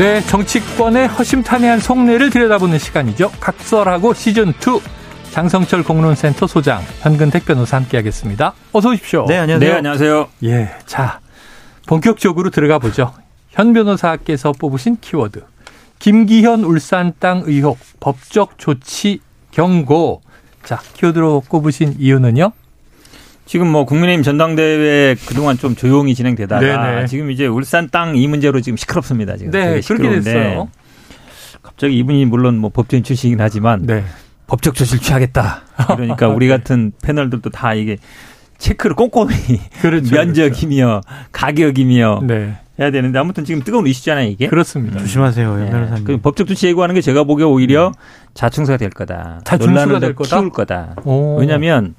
네, 정치권의 허심탄회한 속내를 들여다보는 시간이죠. 각설하고 시즌2 장성철 공론센터 소장 현근택 변호사 함께하겠습니다. 어서 오십시오. 네, 안녕하세요. 네, 안녕하세요. 예, 자 본격적으로 들어가 보죠. 현 변호사께서 뽑으신 키워드 김기현 울산 땅 의혹 법적 조치 경고. 자 키워드로 꼽으신 이유는요? 지금 뭐 국민의힘 전당대회 그동안 좀 조용히 진행되다가 네네. 지금 이제 울산 땅 이 문제로 지금 시끄럽습니다. 지금 네, 그렇게 됐어요. 갑자기 이분이 물론 뭐 법조인 출신이긴 하지만 네. 법적 조치를 취하겠다. 그러니까 우리 네. 같은 패널들도 다 이게 체크를 꼼꼼히 그렇죠. 면적이며 가격이며 네, 해야 되는데 아무튼 지금 뜨거운 이슈잖아요 이게. 그렇습니다. 조심하세요, 네. 변호사님. 그 법적 조치 예고하는 게 제가 보기에 오히려 자충수가 될 거다. 자충수가 논란을 될더 거다? 키울 거다. 오. 왜냐하면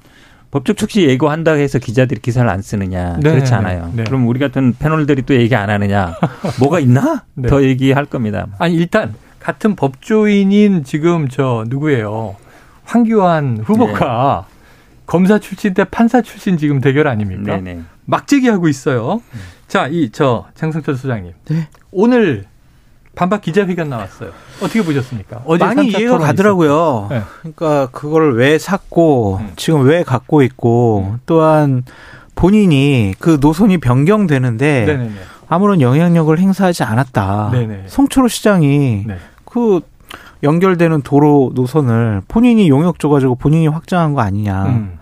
법적 조치 예고한다고 해서 기자들이 기사를 안 쓰느냐 네, 그렇지 네, 않아요. 네. 그럼 우리 같은 패널들이 또 얘기 안 하느냐 뭐가 있나 네. 더 얘기할 겁니다. 아니 일단 같은 법조인인 지금 저 누구예요? 황교안 후보가 검사 출신 대 판사 출신 지금 대결 아닙니까? 네네. 막지기 하고 있어요. 자, 이 저 장성철 소장님. 네. 오늘 반박 기자회견 나왔어요. 어떻게 보셨습니까? 어제 많이 이해가 가더라고요. 네. 그러니까 그걸 왜 샀고 음. 지금 왜 갖고 있고 또한 본인이 그 노선이 변경되는데. 네네네. 아무런 영향력을 행사하지 않았다. 네네. 송철호 시장이 네. 그 연결되는 도로 노선을 본인이 용역 줘가지고 본인이 확장한 거 아니냐. 음.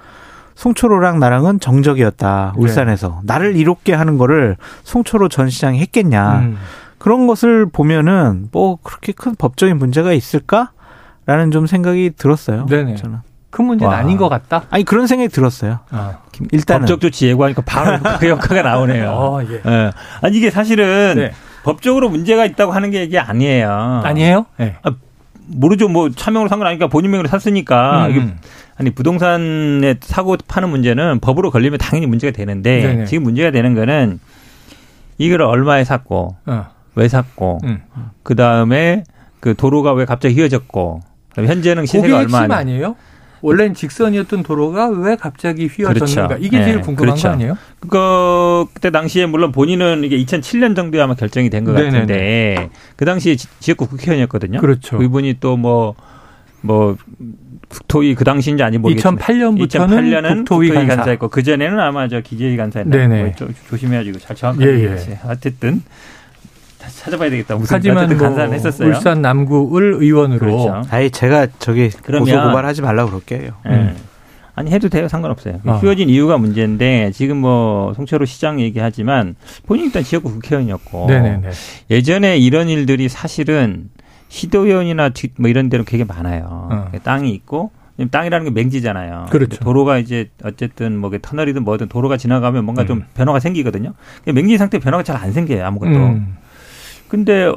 송철호랑 나랑은 정적이었다. 네. 울산에서 나를 이롭게 하는 거를 송철호 전 시장이 했겠냐. 음. 그런 것을 보면은 뭐 그렇게 큰 법적인 문제가 있을까라는 좀 생각이 들었어요. 네네. 저는. 큰 문제는 와. 아닌 것 같다. 아니 그런 생각이 들었어요. 아. 일단은 법적 조치 예고하니까 바로 그 효과가 나오네요. 어, 예. 예. 아니 이게 사실은 네. 법적으로 문제가 있다고 하는 게 이게 아니에요. 아니에요? 네. 모르죠. 뭐 차명으로 산 건 아니니까 본인 명의로 샀으니까 이게 음. 아니 부동산에 사고 파는 문제는 법으로 걸리면 당연히 문제가 되는데 네네. 지금 문제가 되는 거는 이걸 얼마에 샀고 어. 왜 샀고 음. 그 다음에 그 도로가 왜 갑자기 휘어졌고 현재는 시세가 핵심 얼마냐 아니에요? 원래는 직선이었던 도로가 왜 갑자기 휘어졌는가? 그렇죠. 이게 제일 네, 궁금한 그렇죠. 거 아니에요? 그 그때 당시에 물론 본인은 이게 2007년 정도에 아마 결정이 된 것. 같은데 그 당시에 지- 지역구 국회의원이었거든요. 그렇죠. 그분이 또뭐뭐 국토위 그 당시인지 아닌지 모르겠는데 2008년부터는 2008년은 국토위 국토위, 간사. 간사였고 그 전에는 아마 저 기재위 간사였나 네네. 뭐좀 조심해야지 이거 잘 정확하게 예, 예. 다시 찾아봐야 되겠다. 무슨 하지만 뭐 간사는 했었어요. 울산 남구을 의원으로 그렇죠. 아예 제가 저기 그러면- 고소 고발하지 말라고 그럴게요. 예. 음. 아니 해도 돼요 상관없어요. 어. 휘어진 이유가 문제인데 지금 뭐 송철호 시장 얘기하지만 본인 일단 지역구 국회의원이었고 네네네. 예전에 이런 일들이 사실은 시도의원이나 뒤- 뭐 이런 데로 되게 많아요. 어. 땅이 있고 땅이라는 게 맹지잖아요. 그렇죠. 도로가 이제 어쨌든 뭐 터널이든 뭐든 도로가 지나가면 뭔가 좀 음. 변화가 생기거든요. 맹지 상태 변화가 잘 안 생겨요 아무것도. 음. 근데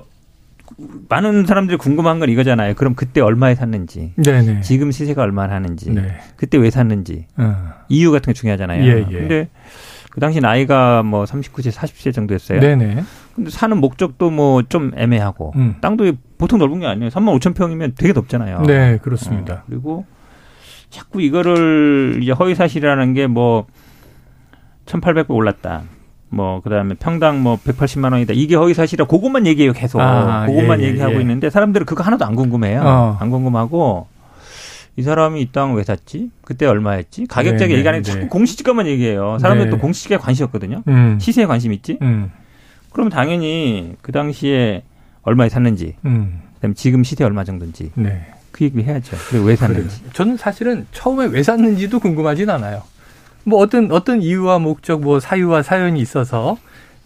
많은 사람들이 궁금한 건 이거잖아요. 그럼 그때 얼마에 샀는지, 네네. 지금 시세가 얼마나 하는지, 네. 그때 왜 샀는지 어. 이유 같은 게 중요하잖아요. 예, 예. 근데 그 당시 나이가 뭐 39세, 40세 정도였어요. 네네. 근데 사는 목적도 뭐 좀 애매하고 음. 땅도 보통 넓은 게 아니에요. 3만 5천 평이면 되게 넓잖아요. 네, 그렇습니다. 어, 그리고 자꾸 이거를 이제 허위 사실이라는 게 뭐 1,800배 올랐다. 뭐 그다음에 평당 뭐 180만 원이다. 이게 허위 사실이라 그것만 얘기해요, 계속. 아, 그것만 예, 예, 얘기하고 예. 있는데 사람들은 그거 하나도 안 궁금해요. 어. 안 궁금하고 이 사람이 이 땅 왜 샀지? 그때 얼마였지? 가격자가 네, 얘기 안 해. 네, 자꾸 네. 공시지가만 얘기해요. 사람들은 네. 또 공시지가에 관심이 없거든요. 음. 시세에 관심 있지? 음. 그러면 당연히 그 당시에 얼마에 샀는지, 음. 그다음에 지금 시세 얼마 정도인지 네. 그 얘기 해야죠. 그리고 왜 그래요. 샀는지. 저는 사실은 처음에 왜 샀는지도 궁금하진 않아요. 뭐 어떤 어떤 이유와 목적, 뭐 사유와 사연이 있어서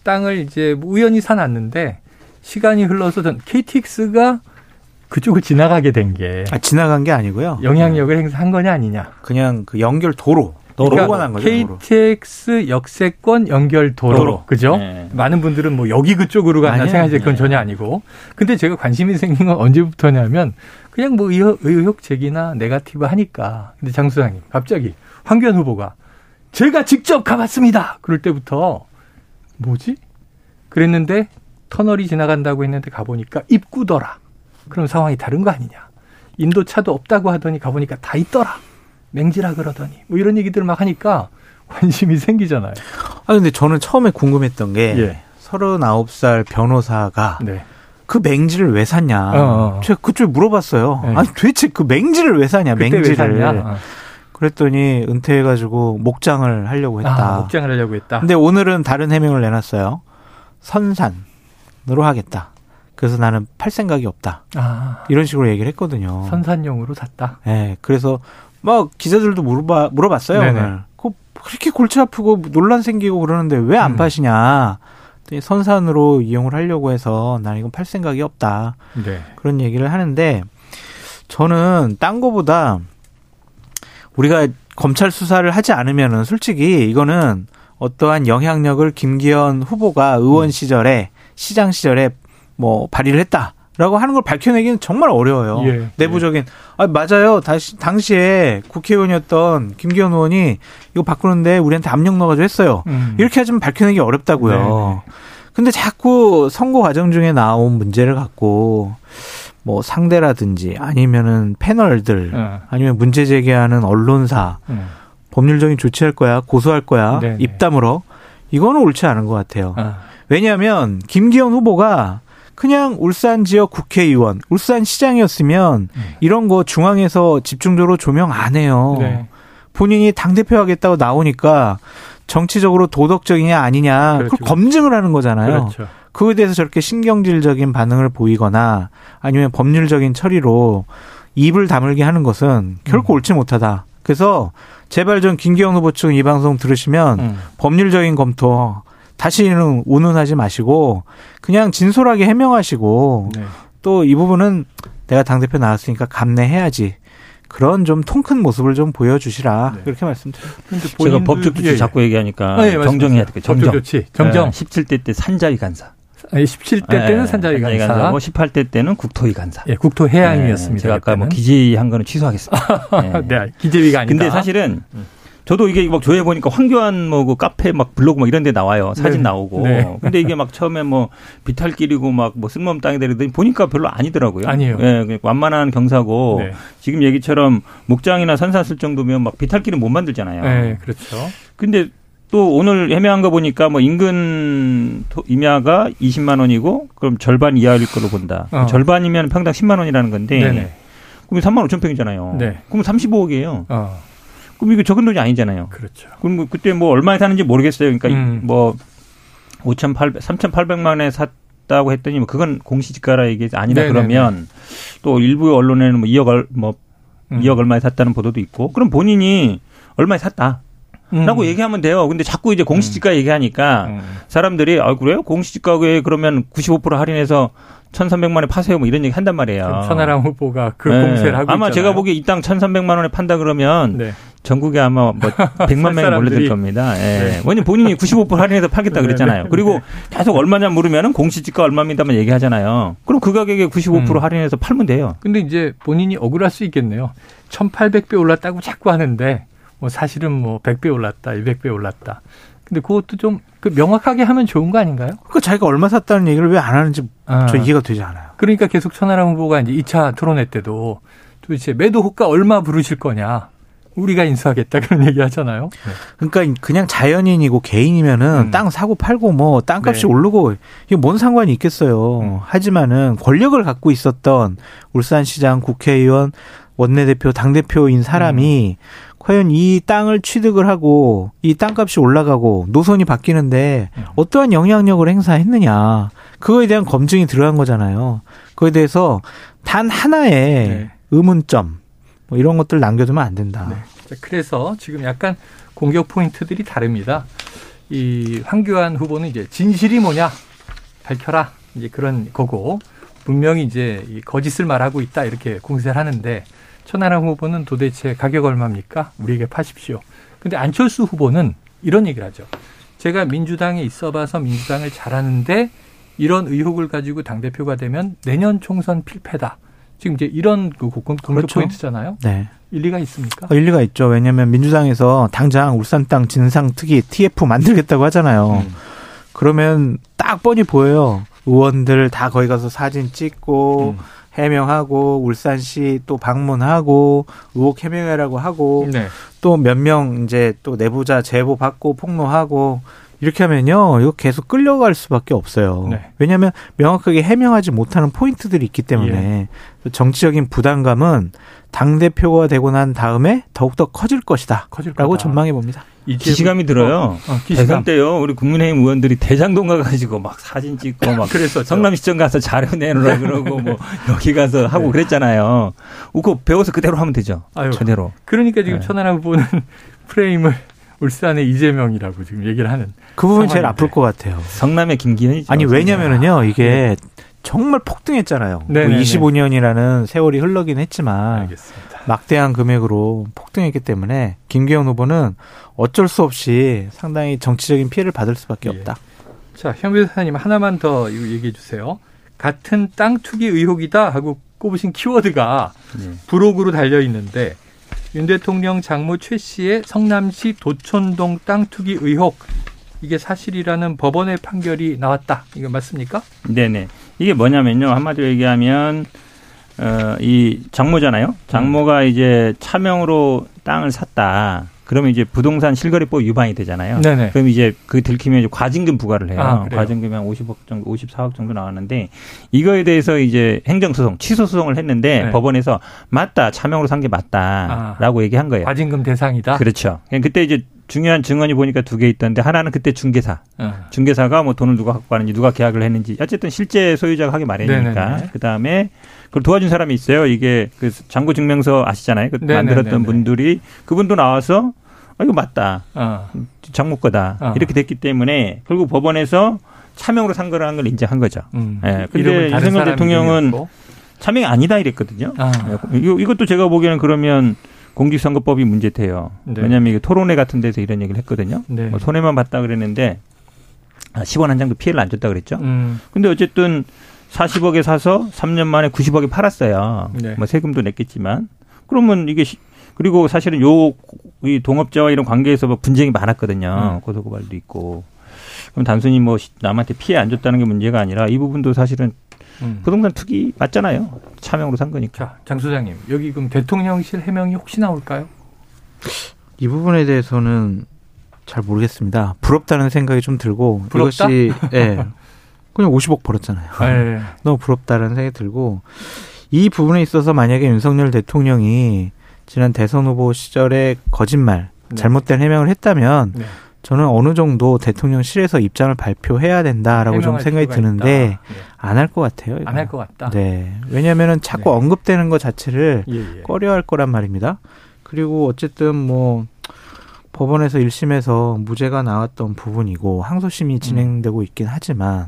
땅을 이제 뭐 우연히 사놨는데 시간이 흘러서 전 KTX가 그쪽을 지나가게 된 게 아, 지나간 게 아니고요. 영향력을 행사한 거냐 아니냐. 그냥 그 연결 도로 도로가 난 거죠. 도로. KTX 역세권 연결 도로, 도로. 그죠? 네. 많은 분들은 뭐 여기 그쪽으로 가나. 생각하는데 그건 네. 전혀 아니고. 근데 제가 관심이 생긴 건 언제부터냐면 그냥 뭐 의혹, 의혹 제기나 네가티브 하니까. 근데 장 수장님 갑자기 황교안 후보가 제가 직접 가봤습니다. 그럴 때부터 뭐지? 그랬는데 터널이 지나간다고 했는데 가보니까 입구더라. 그럼 상황이 다른 거 아니냐? 인도 차도 없다고 하더니 가보니까 다 있더라. 맹지라 그러더니 뭐 이런 얘기들 막 하니까 관심이 생기잖아요. 아 근데 저는 처음에 궁금했던 게 예. 39살 변호사가 네. 그 맹지를 왜 샀냐. 어, 어. 제가 그쪽 물어봤어요. 네. 아니 도대체 그 맹지를 왜 사냐, 맹지를. 왜 샀냐? 어. 그랬더니 은퇴해가지고 목장을 하려고 했다. 아, 목장을 하려고 했다. 근데 오늘은 다른 해명을 내놨어요. 선산으로 하겠다. 그래서 나는 팔 생각이 없다. 아, 이런 식으로 얘기를 했거든요. 선산용으로 샀다. 예, 그래서 막 기자들도 물어봐, 물어봤어요, 네네. 오늘. 그 그렇게 골치 아프고 논란 생기고 그러는데 왜안 음. 파시냐. 선산으로 이용을 하려고 해서 난 이건 팔 생각이 없다. 네. 그런 얘기를 하는데 저는 딴 거보다 우리가 검찰 수사를 하지 않으면은 솔직히 이거는 어떠한 영향력을 김기현 후보가 의원 시절에 시장 시절에 뭐 발휘를 했다라고 하는 걸 밝혀내기는 정말 어려워요. 예. 내부적인 아 맞아요. 다시 당시에 국회의원이었던 김기현 의원이 이거 바꾸는데 우리한테 압력 넣어가지고 했어요. 음. 이렇게 하지만 밝혀내기 어렵다고요. 네네. 근데 자꾸 선거 과정 중에 나온 문제를 갖고 뭐 상대라든지 아니면은 패널들 어. 아니면 문제 제기하는 언론사 음. 법률적인 조치할 거야 고소할 거야 네네. 입담으로 이거는 옳지 않은 것 같아요. 아, 왜냐하면 김기현 후보가 그냥 울산 지역 국회의원, 울산 시장이었으면 음. 이런 거 중앙에서 집중적으로 조명 안 해요. 네. 본인이 당대표 하겠다고 나오니까 정치적으로 도덕적이냐 아니냐 그렇죠. 그걸 검증을 하는 거잖아요. 그렇죠. 그거에 대해서 저렇게 신경질적인 반응을 보이거나 아니면 법률적인 처리로 입을 다물게 하는 것은 결코 음. 옳지 못하다. 그래서 제발 좀 김기현 후보 측 이 방송 들으시면 음. 법률적인 검토 다시는 운운하지 마시고 그냥 진솔하게 해명하시고 네. 또이 부분은 내가 당대표 나왔으니까 감내해야지. 그런 좀 통 큰 모습을 좀 보여주시라. 네. 그렇게 말씀드립니다. 제가 법적 조치 예, 예. 자꾸 얘기하니까 아, 예. 정정해야 될게요. 정정. 법적 조치. 정정. 17대 때 산자위 간사. 아니, 17대 때는 산자위 간사. 고 18대 때는 국토위 간사. 예, 국토해양이었습니다. 네, 제가 아까 뭐. 기재한 거는 취소하겠습니다. 네. 네, 기재위가 아니다. 근데 사실은 저도 이게 막 조회 보니까 황교안 뭐 그 카페 막 블로그 막 이런 데 나와요. 사진 네. 나오고. 네. 근데 이게 막 처음에 뭐 비탈길이고 막 뭐 쓸모없는 땅이 되더니 보니까 별로 아니더라고요. 아니에요. 예, 그냥 완만한 경사고 네. 지금 얘기처럼 목장이나 산사 쓸 정도면 막 비탈길은 못 만들잖아요. 네, 그렇죠. 근데 또 오늘 해명한 거 보니까 뭐 인근 토- 임야가 20만 원이고 그럼 절반 이하일 걸로 본다. 어. 절반이면 평당 10만 원이라는 건데 네네. 그럼 3만 5천 평이잖아요. 네. 그럼 35억이에요. 어, 그럼 이거 적은 돈이 아니잖아요. 그렇죠. 그럼 뭐 그때 뭐 얼마에 사는지 모르겠어요. 그러니까 음. 뭐 5,800, 3,800만에 샀다고 했더니 뭐 그건 공시지가라 이게 아니라 네네네. 그러면 또 일부 언론에는 뭐 2억 얼, 뭐 음. 2억 얼마에 샀다는 보도도 있고 그럼 본인이 얼마에 샀다. 라고 음. 얘기하면 돼요. 근데 자꾸 이제 공시지가 얘기하니까 음. 사람들이 아 그래요? 공시지가에 그러면 95% 할인해서 1,300만에 파세요. 뭐 이런 얘기 한단 말이에요. 지금 천하람 후보가 그 네. 공세를 하고 아마 있잖아요. 제가 보기에 이땅 1,300만 원에 판다 그러면 네. 전국에 아마 뭐 100만 명이 몰려들. 겁니다. 예. 네. 왜냐면 본인이 95% 할인해서 팔겠다 네, 그랬잖아요. 네, 그리고 네. 계속 얼마냐 물으면은 공시지가 얼마입니다만 얘기하잖아요. 그럼 그 가격에 95% 음. 할인해서 팔면 돼요. 근데 이제 본인이 억울할 수 있겠네요. 1,800배 올랐다고 자꾸 하는데 뭐 사실은 뭐 100배 올랐다, 200배 올랐다. 근데 그것도 좀 그 명확하게 하면 좋은 거 아닌가요? 그 자기가 얼마 샀다는 얘기를 왜 안 하는지 아. 저 이해가 되지 않아요. 그러니까 계속 천하람 후보가 이제 2차 토론회 때도 도대체 매도 호가 얼마 부르실 거냐. 우리가 인수하겠다 그런 얘기 하잖아요. 그러니까 그냥 자연인이고 개인이면은 음. 땅 사고 팔고 뭐 땅값이 네. 오르고 이게 뭔 상관이 있겠어요. 음. 하지만은 권력을 갖고 있었던 울산시장 국회의원 원내대표 당대표인 사람이 음. 과연 이 땅을 취득을 하고 이 땅값이 올라가고 노선이 바뀌는데 음. 어떠한 영향력을 행사했느냐 그거에 대한 검증이 들어간 거잖아요. 그거에 대해서 단 하나의 네. 의문점 뭐 이런 것들 남겨두면 안 된다. 네. 자, 그래서 지금 약간 공격 포인트들이 다릅니다. 이 황교안 후보는 이제 진실이 뭐냐 밝혀라 이제 그런 거고 분명히 이제 이 거짓을 말하고 있다 이렇게 공세를 하는데 천하람 후보는 도대체 가격 얼마입니까? 우리에게 파십시오. 근데 안철수 후보는 이런 얘기를 하죠. 제가 민주당에 있어봐서 민주당을 잘하는데 이런 의혹을 가지고 당 대표가 되면 내년 총선 필패다. 지금 이제 이런 그 공격 그렇죠. 포인트잖아요. 네. 일리가 있습니까? 어, 일리가 있죠. 왜냐하면 민주당에서 당장 울산 땅 진상 특위 TF 만들겠다고 하잖아요. 음. 그러면 딱 뻔히 보여요. 의원들 다 거기 가서 사진 찍고 음. 해명하고 울산시 또 방문하고 의혹 해명해라고 하고 네. 또몇 명 이제 또 내부자 제보 받고 폭로하고 이렇게 하면요 이거 계속 끌려갈 수밖에 없어요. 네. 왜냐하면 명확하게 해명하지 못하는 포인트들이 있기 때문에 예. 정치적인 부담감은 당 대표가 되고 난 다음에 더욱 더 커질 것이다. 커질 라고 거다. 전망해 봅니다. 기시감이 들어요. 어, 대선 기시감. 때요, 우리 국민의힘 의원들이 대장동 가가지고 막 사진 찍고 막. 성남시청 가서 자료 내놓으라 그러고 뭐 여기 가서 하고 네. 그랬잖아요. 그거 배워서 그대로 하면 되죠. 아유. 저대로. 그러니까 지금 네. 천하람 후보는 프레임을 울산의 이재명이라고 지금 얘기를 하는. 그 부분 이 제일 상황인데. 아플 것 같아요. 성남의 김기현이죠. 아니 왜냐면은요 이게 정말 폭등했잖아요. 뭐 네네네. 25년이라는 세월이 흘러긴 했지만 알겠습니다. 막대한 금액으로 폭등했기 때문에 김기현 후보는 어쩔 수 없이 상당히 정치적인 피해를 받을 수밖에 예. 없다. 자, 현 변호사님 하나만 더 얘기해 주세요. 같은 땅 투기 의혹이다 하고 꼽으신 키워드가 네. 부록으로 달려 있는데 윤 대통령 장모 최 씨의 성남시 도촌동 땅 투기 의혹 이게 사실이라는 법원의 판결이 나왔다. 이거 맞습니까? 네네. 이게 뭐냐면요. 한마디로 얘기하면, 어, 이 장모잖아요. 장모가 음. 이제 차명으로 땅을 샀다. 그러면 이제 부동산 실거래법 위반이 되잖아요. 네네. 그럼 이제 그 들키면 이제 과징금 부과를 해요. 아? 과징금이 한 50억 정도, 54억 정도 나왔는데 이거에 대해서 이제 행정소송, 취소 소송을 했는데 네. 법원에서 맞다, 차명으로 산 게 맞다라고 얘기한 거예요. 과징금 대상이다. 그렇죠. 그때 이제 중요한 증언이 보니까 두 개 있던데 하나는 그때 중개사, 어. 중개사가 뭐 돈을 누가 갖고 가는지 누가 계약을 했는지 어쨌든 실제 소유자가 하기 마련이니까 네네네. 그 다음에 그걸 도와준 사람이 있어요. 이게 그 장고 증명서 아시잖아요. 그. 만들었던 분들이 그분도 나와서 아 이거 맞다. 어. 장모 거다. 어. 이렇게 됐기 때문에 결국 법원에서 차명으로 산 거라는 걸 인정한 거죠. 음. 예, 근데 사람 대통령은. 차명이 아니다 이랬거든요. 아. 예, 이것도 제가 보기에는 그러면 공직선거법이 문제돼요. 네. 왜냐하면 이게 토론회 같은 데서 이런 얘기를 했거든요. 네. 뭐 손해만 봤다 그랬는데 아, 10원 한 장도 피해를 안 줬다 그랬죠. 음. 근데 어쨌든 40억에 사서 3년 만에 90억에 팔았어요. 네. 뭐 세금도 냈겠지만 그러면 이게 시- 그리고 사실은 요 이 동업자와 이런 관계에서 뭐 분쟁이 많았거든요. 음. 고소고발도 있고. 그럼 단순히 뭐 시- 남한테 피해 안 줬다는 게 문제가 아니라 이 부분도 사실은 음. 부동산 투기 맞잖아요. 차명으로 산 거니까. 자, 장 소장님. 여기 그럼 대통령실 해명이 혹시 나올까요? 이 부분에 대해서는 잘 모르겠습니다. 부럽다는 생각이 좀 들고 부럽다? 이것이 예. 그냥 50억 벌었잖아요. 네. 너무 부럽다라는 생각이 들고 이 부분에 있어서 만약에 윤석열 대통령이 지난 대선 후보 시절에 거짓말, 네. 잘못된 해명을 했다면 네. 저는 어느 정도 대통령실에서 입장을 발표해야 된다라고 좀 생각이 드는데. 네. 안할 것 같아요. 안 할 것 같다. 네. 왜냐하면은 자꾸 네. 언급되는 것 자체를 예, 예. 꺼려할 거란 말입니다. 그리고 어쨌든 뭐 법원에서 1심에서 무죄가 나왔던 부분이고 항소심이 진행되고 있긴 하지만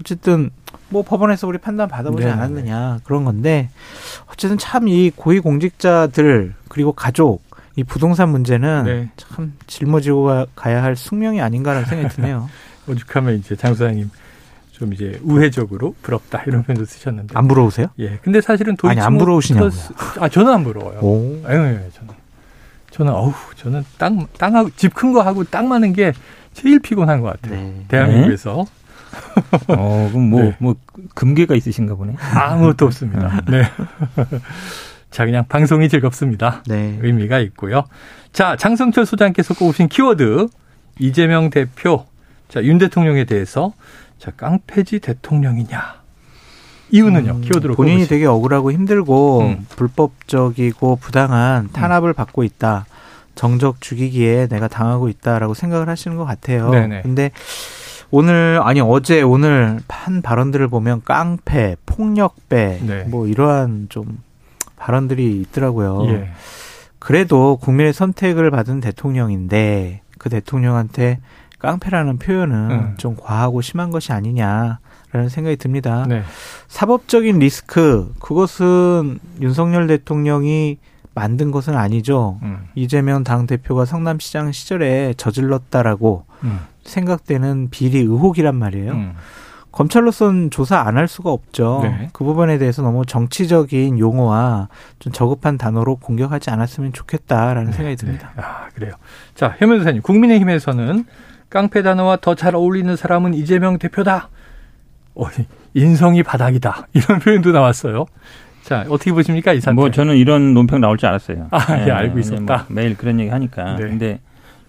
어쨌든 뭐 법원에서 우리 판단 받아보지 네네네. 않았느냐 그런 건데 어쨌든 참 이 고위 공직자들 그리고 가족 이 부동산 문제는 네. 참 짊어지고 가- 가야 할 숙명이 아닌가라는 생각이 드네요. 오죽하면 이제 장 소장님 좀 이제 우회적으로 부럽다 이런 표현도 쓰셨는데. 안 부러우세요? 예. 근데 사실은 아니, 안 부러우시냐고요. 도이치모터스- 아, 저는 안 부러워요. 오. 아유, 예, 저는. 저는 어우, 저는 땅 땅하고 집 큰 거 하고 땅 많은 게 제일 피곤한 것 같아요. 네. 대한민국에서 어, 그럼 뭐, 네. 뭐, 금괴가 있으신가 보네. 아무것도 없습니다. 네. 자, 그냥 방송이 즐겁습니다. 네. 의미가 있고요. 자, 장성철 소장께서 꼽으신 키워드 이재명 대표, 자, 윤 대통령에 대해서 자, 깡패지 대통령이냐. 이유는요, 음, 키워드로 본인이 꼽으신. 되게 억울하고 힘들고 음. 불법적이고 부당한 탄압을 받고 있다. 정적 죽이기에 내가 당하고 있다라고 생각을 하시는 것 같아요. 네네. 근데 오늘 아니 어제 오늘 한 발언들을 보면 깡패, 폭력배 네. 뭐 이러한 좀 발언들이 있더라고요. 예. 그래도 국민의 선택을 받은 대통령인데 그 대통령한테 깡패라는 표현은 음. 좀 과하고 심한 것이 아니냐라는 생각이 듭니다. 네. 사법적인 리스크 그것은 윤석열 대통령이 만든 것은 아니죠. 음. 이재명 당 대표가 성남시장 시절에 저질렀다라고 음. 생각되는 비리 의혹이란 말이에요. 음. 검찰로선 조사 안 할 수가 없죠. 네. 그 부분에 대해서 너무 정치적인 용어와 좀 저급한 단어로 공격하지 않았으면 좋겠다라는 생각이 듭니다. 네. 아, 그래요. 자, 현 변호사님, 국민의힘에서는 깡패 단어와 더 잘 어울리는 사람은 이재명 대표다. 어, 인성이 바닥이다. 이런 표현도 나왔어요. 자, 어떻게 보십니까, 이 사태? 뭐 저는 이런 논평 나올 줄 알았어요. 아, 예, 알고 왜냐면 있었다. 뭐 매일 그런 얘기 하니까. 네. 근데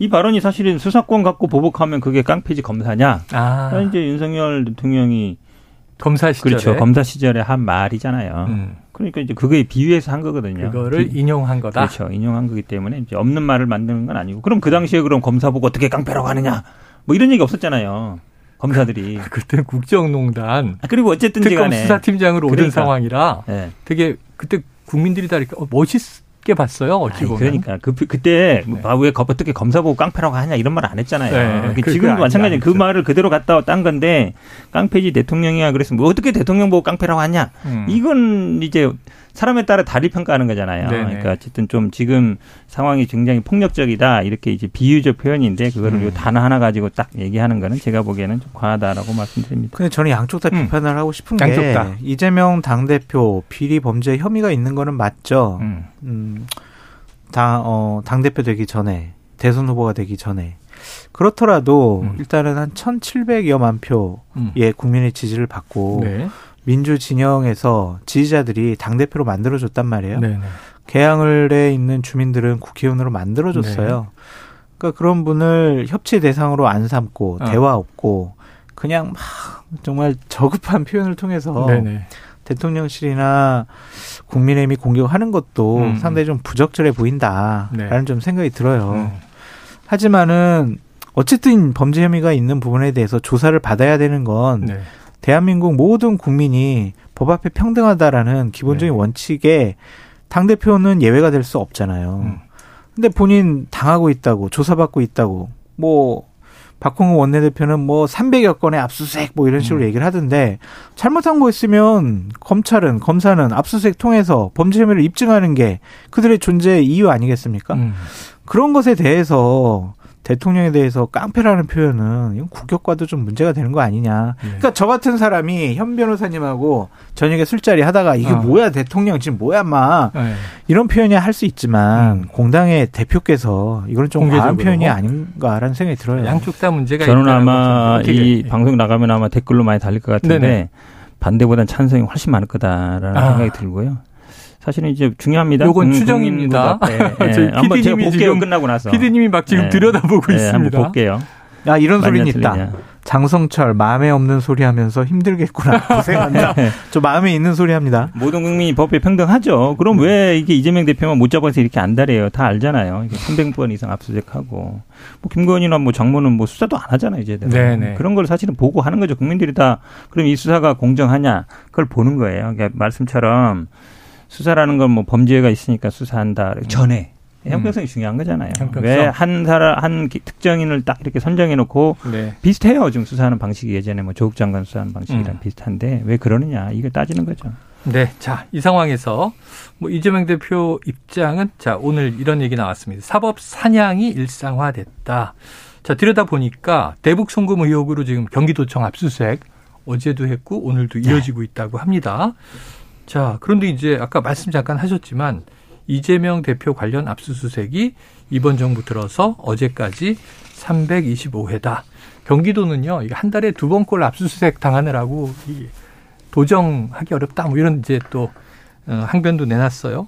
이 발언이 사실은 수사권 갖고 보복하면 그게 깡패지 검사냐? 아, 이제 윤석열 대통령이 검사 시절에. 그렇죠 검사 시절에 한 말이잖아요. 음, 그러니까 이제 그거에 비유해서 한 거거든요. 그거를 비- 인용한 거다. 그렇죠 인용한 거기 때문에 이제 없는 말을 만드는 건 아니고 그럼 그 당시에 그럼 검사 보고 어떻게 깡패라고 하느냐? 뭐 이런 얘기 없었잖아요. 검사들이. 그때 국정농단 아, 그리고 어쨌든 특검 수사팀장으로 오른 그러니까. 상황이라 예. 되게 그때 국민들이 다 이렇게 어, 멋있 게 봤어요. 어찌 아니, 보면. 그러니까 그 그때 네. 아, 왜 거- 어떻게 검사 보고 깡패라고 하냐 이런 말 안 했잖아요. 네, 그러니까 그거 지금도 아니- 마찬가지예요. 그. 말을 그대로 갖다 딴 건데 깡패지 대통령이야 그래서 뭐 어떻게 대통령 보고 깡패라고 하냐? 음. 이건 이제 사람에 따라 다리 평가하는 거잖아요. 네네. 그러니까 어쨌든 좀 지금 상황이 굉장히 폭력적이다 이렇게 이제 비유적 표현인데 그거를 음. 요 단어 하나 가지고 딱 얘기하는 거는 제가 보기에는 좀 과하다라고 말씀드립니다. 근데 저는 양쪽 다 음. 비판을 하고 싶은 양쪽 게 다. 이재명 당 대표 비리 범죄 혐의가 있는 거는 맞죠. 음. 음, 당, 어, 당대표 되기 전에, 대선 후보가 되기 전에. 그렇더라도 음. 일단은 한 1,700여만 표의 음. 국민의 지지를 받고 네. 민주 진영에서 지지자들이 당 대표로 만들어줬단 말이에요. 네. 네. 개항을에 있는 주민들은 국회의원으로 만들어줬어요. 그러니까 그런 분을 협치 대상으로 안 삼고 어. 대화 없고 그냥 막 정말 저급한 표현을 통해서 네네. 대통령실이나 국민의힘이 공격하는 것도 음. 상당히 좀 부적절해 보인다라는 네. 좀 생각이 들어요. 음. 하지만은 어쨌든 범죄 혐의가 있는 부분에 대해서 조사를 받아야 되는 건 네. 대한민국 모든 국민이 법 앞에 평등하다라는 기본적인 네. 원칙에 당 대표는 예외가 될 수 없잖아요. 음. 근데 본인 당하고 있다고 조사받고 있다고 뭐 박홍우 원내대표는 뭐 300여 건의 압수수색 뭐 이런 식으로 음. 얘기를 하던데 잘못한 거 있으면 검찰은 검사는 압수수색 통해서 범죄 혐의를 입증하는 게 그들의 존재 이유 아니겠습니까? 음. 그런 것에 대해서 대통령에 대해서 깡패라는 표현은 이건 국격과도 좀 문제가 되는 거 아니냐. 네. 그러니까 저 같은 사람이 현 변호사님하고 저녁에 술자리 하다가 이게 어. 뭐야 대통령 지금 뭐야 마 네. 이런 표현이 할 수 있지만 음. 공당의 대표께서 이거는 좀 과한. 표현이 아닌가라는 생각이 들어요. 양쪽 다 문제가 저는 아마 이 방송 나가면 아마 댓글로 많이 달릴 것 같은데. 반대보단 찬성이 훨씬 많을 거다라는 아. 생각이 들고요. 사실은 이제 중요합니다. 요건 국- 추정입니다. 예. 저희 한번 제가 PD님이 볼게요. 지금 끝나고 나서. 피디님이 막 지금 네. 들여다보고 예, 있습니다. 한번 볼게요. 야 이런 소리는 맞냐, 있다. 장성철 마음에 없는 소리 하면서 힘들겠구나 고생한다. 저 마음에 있는 소리 합니다. 모든 국민이 법에 평등하죠. 그럼 네. 왜 이게 이재명 대표만 못 잡아서 이렇게 안달해요? 다 알잖아요. 이게 300번 이상 압수수색하고 뭐 김건희나 뭐 장모는 뭐 수사도 안 하잖아요, 이제는. 네네. 그런 걸 사실은 보고 하는 거죠. 국민들이 다 그럼 이 수사가 공정하냐 그걸 보는 거예요. 그러니까 말씀처럼 수사라는 건 뭐 범죄가 있으니까 수사한다 전에 형평성이 중요한 거잖아요. 음. 왜한 사람 한 기- 특정인을 딱 이렇게 선정해 놓고 네. 비슷해요. 지금 수사하는 방식이 예전에 뭐 조국 장관 수사하는 방식이랑 음. 비슷한데 왜 그러느냐 이걸 따지는 거죠. 네. 자, 이 상황에서 뭐 이재명 대표 입장은 자, 오늘 이런 얘기 나왔습니다. 사법 사냥이 일상화됐다. 자, 들여다 보니까 대북 송금 의혹으로 지금 경기도청 압수수색 어제도 했고 오늘도 이어지고 있다고 합니다. 자, 그런데 이제 아까 말씀 잠깐 하셨지만 이재명 대표 관련 압수수색이 이번 정부 들어서 어제까지 325회다. 경기도는요, 한 달에 두 번꼴 압수수색 당하느라고 이 도정하기 어렵다. 뭐 이런 이제 또 어, 항변도 내놨어요.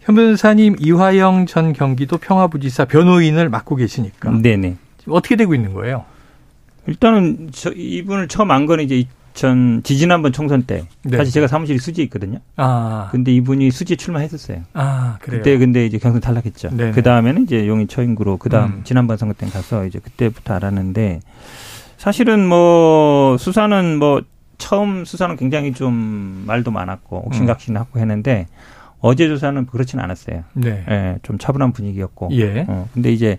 현 변호사님 이화영 전 경기도 평화부지사 변호인을 맡고 계시니까 네네. 지금 어떻게 되고 있는 거예요? 일단은 저 이분을 처음 안 거는 이제 2000 지지난번 총선 때 네. 사실 제가 사무실이 수지에 있거든요. 아, 근데 이분이 수지에 출마했었어요. 아 그래요. 그때 근데 이제 경선 탈락했죠. 네네. 그 다음에는 이제 용인 처인구로 그 다음 음. 지난번 선거 때 가서 이제 그때부터 알았는데 사실은 뭐 수사는 뭐 처음 수사는 굉장히 좀 말도 많았고 옥신각신하고 했는데 어제 조사는 그렇지는 않았어요. 네. 예, 좀 차분한 분위기였고. 예. 어, 근데 이제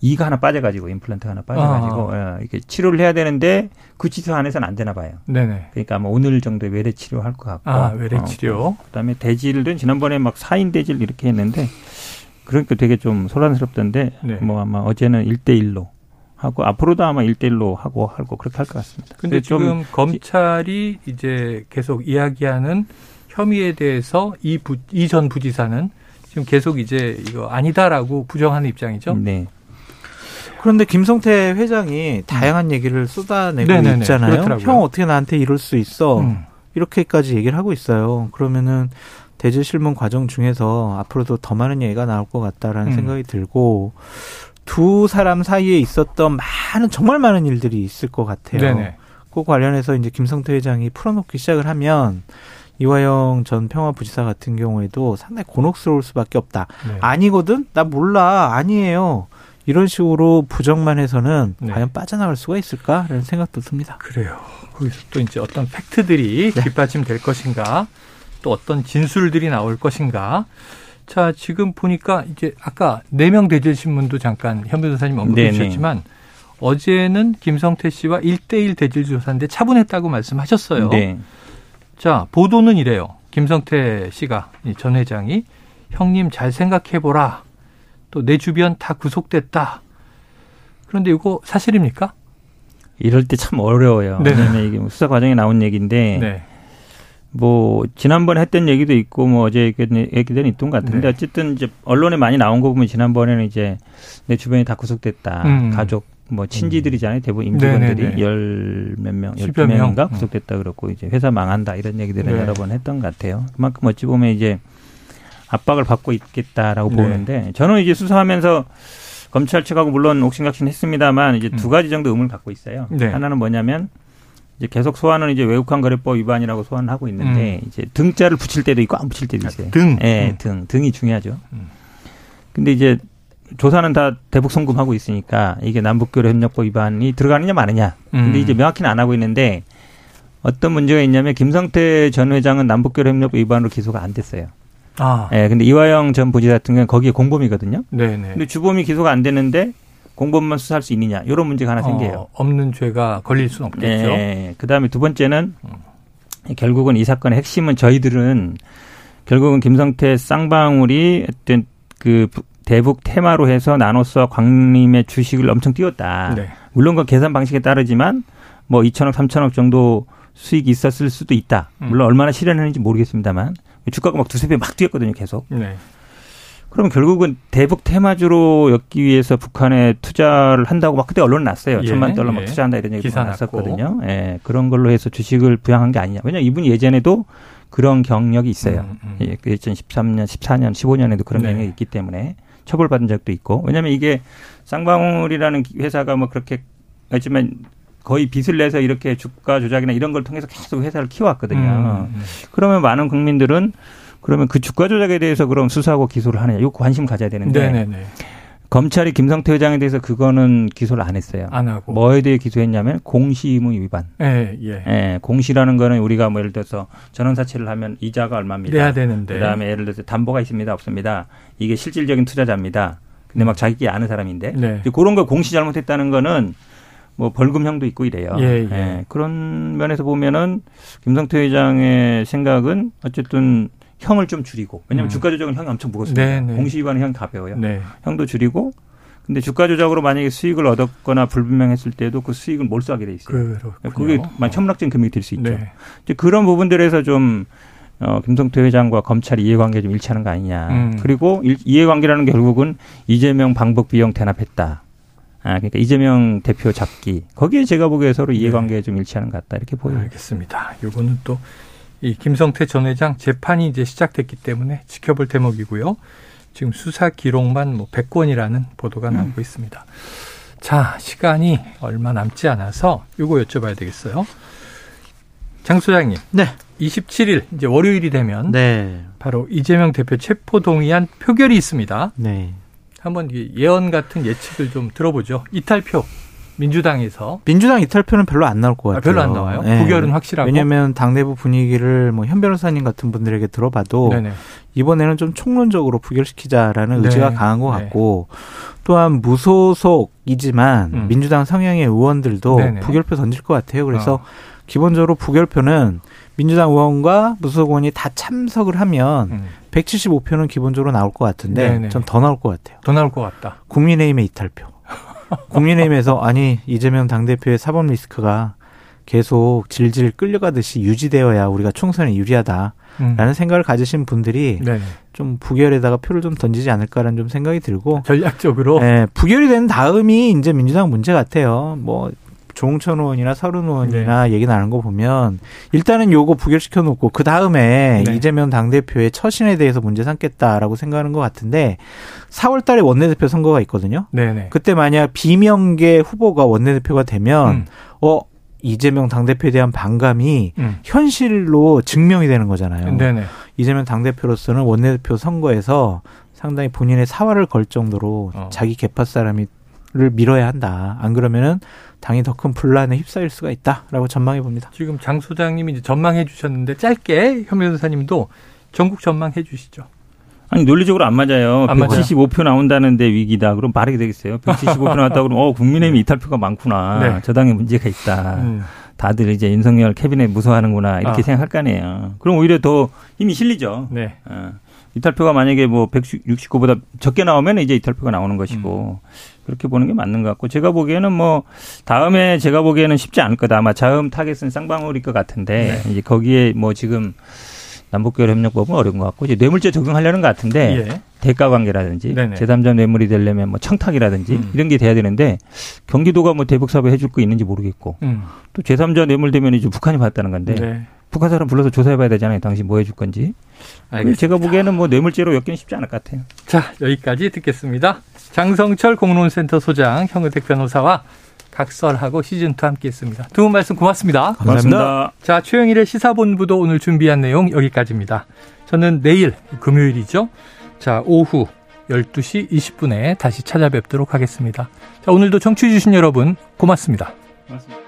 이가 하나 빠져가지고 임플란트가 하나 빠져가지고 아. 예, 이렇게 치료를 해야 되는데 그 치료 안에서는 안 되나 봐요. 네네. 그러니까 뭐 오늘 정도에 외래 치료할 것 같고. 아 외래 치료. 어, 그다음에 대질은 지난번에 막 4인 대질 이렇게 했는데 그러니까 되게 좀 소란스럽던데 네. 뭐 아마 어제는 1대 1로 하고 앞으로도 아마 1대 1로 하고 하고 그렇게 할 것 같습니다. 근데 지금 검찰이 이제 계속 이야기하는 혐의에 대해서 이 부, 이전 부지사는 지금 계속 이제 이거 아니다라고 부정하는 입장이죠. 네. 그런데 김성태 회장이 다양한 얘기를 쏟아내고 네네네. 있잖아요. 그렇더라고요. 형 어떻게 나한테 이럴 수 있어? 음. 이렇게까지 얘기를 하고 있어요. 그러면은 대질 실문 과정 중에서 앞으로도 더 많은 얘기가 나올 것 같다라는 음. 생각이 들고 두 사람 사이에 있었던 많은 정말 많은 일들이 있을 것 같아요. 네네. 그 관련해서 이제 김성태 회장이 풀어놓기 시작을 하면 이화영 전 평화부지사 같은 경우에도 상당히 곤혹스러울 수밖에 없다. 네. 아니거든? 나 몰라. 아니에요. 이런 식으로 부정만 해서는 네. 과연 빠져나갈 수가 있을까라는 생각도 듭니다. 그래요. 거기서 또 이제 어떤 팩트들이 네. 뒷받침될 것인가, 또 어떤 진술들이 나올 것인가. 자, 지금 보니까 이제 아까 네명 대질 신문도 잠깐 현 변호사님 언급해 주셨지만 어제는 김성태 씨와 1대1 대질 조사인데 차분했다고 말씀하셨어요. 네. 자, 보도는 이래요. 김성태 씨가 전 회장이 형님 잘 생각해 보라. 또 내 주변 다 구속됐다. 그런데 이거 사실입니까? 이럴 때 참 어려워요. 네. 왜냐면 이게 뭐 수사 과정에 나온 얘기인데 네. 뭐 지난번에 했던 얘기도 있고 뭐 어제 얘기들은 있던 것 같은데 네. 어쨌든 이제 언론에 많이 나온 거 보면 지난번에는 이제 내 주변이 다 구속됐다. 음. 가족 뭐 친지들이잖아요. 대부분 임직원들이 열 몇 명, 열두 명인가 음. 구속됐다 그렇고 이제 회사 망한다 이런 얘기들을 네. 여러 번 했던 것 같아요. 그만큼 어찌 보면 이제 압박을 받고 있겠다라고 네. 보는데 저는 이제 수사하면서 검찰 측하고 물론 옥신각신 했습니다만 이제 음. 두 가지 정도 의문을 갖고 있어요. 네. 하나는 뭐냐면 이제 계속 소환은 이제 외국환 거래법 위반이라고 소환을 하고 있는데 음. 이제 등자를 붙일 때도 있고 안 붙일 때도 있어요. 등, 예, 네, 음. 등, 등이 중요하죠. 음. 근데 이제 조사는 다 대북 송금하고 있으니까 이게 남북교류 협력법 위반이 들어가느냐 마느냐. 근데 음. 이제 명확히는 안 하고 있는데 어떤 문제가 있냐면 김성태 전 회장은 남북교류 협력법 위반으로 기소가 안 됐어요. 아. 예, 근데 이화영 전 부지 같은 경우는 거기에 공범이거든요. 네네. 근데 주범이 기소가 안 되는데 공범만 수사할 수 있느냐 이런 문제가 하나 생겨요. 어, 없는 죄가 걸릴 수는 없겠죠. 네. 그다음에 두 번째는 결국은 이 사건의 핵심은 저희들은 결국은 김성태 쌍방울이 어떤 그 대북 테마로 해서 나눠서 광림의 주식을 엄청 띄웠다. 네. 물론 그 계산 방식에 따르지만 뭐 2천억, 3천억 정도 수익이 있었을 수도 있다. 음. 물론 얼마나 실현했는지 모르겠습니다만 주가가 막 두세 배 막 뛰었거든요, 계속. 네. 그럼 결국은 대북 테마주로 엮기 위해서 북한에 투자를 한다고 막 그때 언론 났어요. 예, 천만 달러 막 예. 투자한다 이런 얘기가 났었거든요. 예, 그런 걸로 해서 주식을 부양한 게 아니냐. 왜냐 면 이분이 예전에도 그런 경력이 있어요. 음, 음. 예, 2013년, 14년, 15년에도 그런 네. 경력이 있기 때문에 처벌받은 적도 있고 왜냐하면 이게 쌍방울이라는 회사가 뭐 그렇게 하지만 거의 빚을 내서 이렇게 주가 조작이나 이런 걸 통해서 계속 회사를 키워왔거든요. 음, 음. 그러면 많은 국민들은 그러면 그 주가 조작에 대해서 그럼 수사하고 기소를 하느냐 이거 관심 가져야 되는데 네네네. 검찰이 김성태 회장에 대해서 그거는 기소를 안 했어요. 안 하고 뭐에 대해 기소했냐면 공시 의무 위반. 예, 예. 예, 공시라는 거는 우리가 뭐 예를 들어서 전원 사채를 하면 이자가 얼마입니다. 내야 되는데. 그다음에 예를 들어서 담보가 있습니다, 없습니다. 이게 실질적인 투자자입니다. 근데 막 자기끼리 아는 사람인데 네. 그런 걸 공시 잘못했다는 거는 뭐 벌금형도 있고 이래요. 예, 예. 예, 그런 면에서 보면은 김성태 회장의 생각은 어쨌든 형을 좀 줄이고 왜냐하면 음. 주가 조작은 형이 엄청 무겁습니다. 네, 네. 공시 위반은 형이 가벼워요. 네. 형도 줄이고 근데 주가 조작으로 만약에 수익을 얻었거나 불분명했을 때도 그 수익을 몰수하게 돼 있어요. 그렇군요. 그게 만 천문학적인 금액이 될 수 있죠. 네. 이제 그런 부분들에서 좀 어, 김성태 회장과 검찰이 이해관계 좀 일치하는 거 아니냐. 음. 그리고 일, 이해관계라는 게 결국은 이재명 방북 비용 대납했다. 아, 그러니까 이재명 대표 잡기. 거기에 제가 보기에 서로 이해관계가 네. 좀 일치하는 것 같다. 이렇게 보여요. 알겠습니다. 요거는 또 이 김성태 전 회장 재판이 이제 시작됐기 때문에 지켜볼 대목이고요. 지금 수사 기록만 뭐 100건이라는 보도가 음. 나오고 있습니다. 자, 시간이 얼마 남지 않아서 요거 여쭤봐야 되겠어요. 장 소장님. 네. 27일 이제 월요일이 되면 네. 바로 이재명 대표 체포 동의안 표결이 있습니다. 네. 한번 예언 같은 예측을 좀 들어보죠. 이탈표 민주당에서 민주당 이탈표는 별로 안 나올 것 같아요. 아, 별로 안 나와요. 네. 부결은 확실하고. 왜냐하면 당 내부 분위기를 뭐 현 변호사님 같은 분들에게 들어봐도 네네. 이번에는 좀 총론적으로 부결시키자라는 네. 의지가 강한 것 네. 같고 또한 무소속이지만 음. 민주당 성향의 의원들도 네네. 부결표 던질 것 같아요. 그래서 어. 기본적으로 부결표는 민주당 의원과 무소속 의원이 다 참석을 하면 음. 175표는 기본적으로 나올 것 같은데. 전 더 나올 것 같아요. 더 나올 것 같다. 국민의힘의 이탈표. 국민의힘에서 아니 이재명 당대표의 사법 리스크가 계속 질질 끌려가듯이 유지되어야 우리가 총선에 유리하다라는 음. 생각을 가지신 분들이 네네. 좀 부결에다가 표를 좀 던지지 않을까라는 좀 생각이 들고 전략적으로. 예, 부결이 된 다음이 이제 민주당 문제 같아요. 뭐 조홍천 의원이나 서른 의원이나 얘기 나는 거 보면 일단은 요거 부결시켜 놓고 그 다음에 네. 이재명 당대표의 처신에 대해서 문제 삼겠다라고 생각하는 것 같은데 4월 달에 원내대표 선거가 있거든요. 네네. 그때 만약 비명계 후보가 원내대표가 되면 음. 어 이재명 당대표에 대한 반감이 음. 현실로 증명이 되는 거잖아요. 네네. 이재명 당대표로서는 원내대표 선거에서 상당히 본인의 사활을 걸 정도로 어. 자기 개파 사람 을 밀어야 한다. 안 그러면은 당이 더 큰 분란에 휩싸일 수가 있다라고 전망해 봅니다. 지금 장 소장님이 이제 전망해 주셨는데 짧게 현 변호사님도 전국 전망해 주시죠. 아니 논리적으로 안 맞아요. 안 맞아요. 175표 나온다는데 위기다. 그럼 말이 되겠어요. 175표 나왔다 그러면 어 국민의힘 이탈표가 많구나. 네. 저 당에 문제가 있다. 음. 다들 이제 윤석열 캐비넷 무서워하는구나 이렇게 아. 생각할 거 아니에요. 그럼 오히려 더 힘이 실리죠. 네. 어. 이탈표가 만약에 뭐 169보다 적게 나오면 이제 이탈표가 나오는 것이고 음. 그렇게 보는 게 맞는 것 같고 제가 보기에는 뭐 다음에 제가 보기에는 쉽지 않을 거다. 아마 다음 타겟은 쌍방울일 것 같은데 네. 이제 거기에 뭐 지금 남북교류 협력법은 어려운 것 같고 이제 뇌물죄 적용하려는 것 같은데 예. 대가 관계라든지. 제3자 뇌물이 되려면 뭐 청탁이라든지 음. 이런 게 돼야 되는데 경기도가 뭐 대북 사업에 해줄 거 있는지 모르겠고 음. 또 제3자 뇌물 되면 이제 북한이 받았다는 건데 네. 북한 사람 불러서 조사해봐야 되잖아요. 당신 뭐 해줄 건지. 제가 보기에는 뭐 뇌물죄로 엮기는 쉽지 않을 것 같아요. 자, 여기까지 듣겠습니다. 장성철 공론센터 소장, 형의택 변호사와 각설하고 시즌2 함께 했습니다. 두 분 말씀 고맙습니다. 감사합니다. 자, 최영일의 시사본부도 오늘 준비한 내용 여기까지입니다. 저는 내일 금요일이죠. 자, 오후 12시 20분에 다시 찾아뵙도록 하겠습니다. 자, 오늘도 청취해주신 여러분 고맙습니다. 고맙습니다.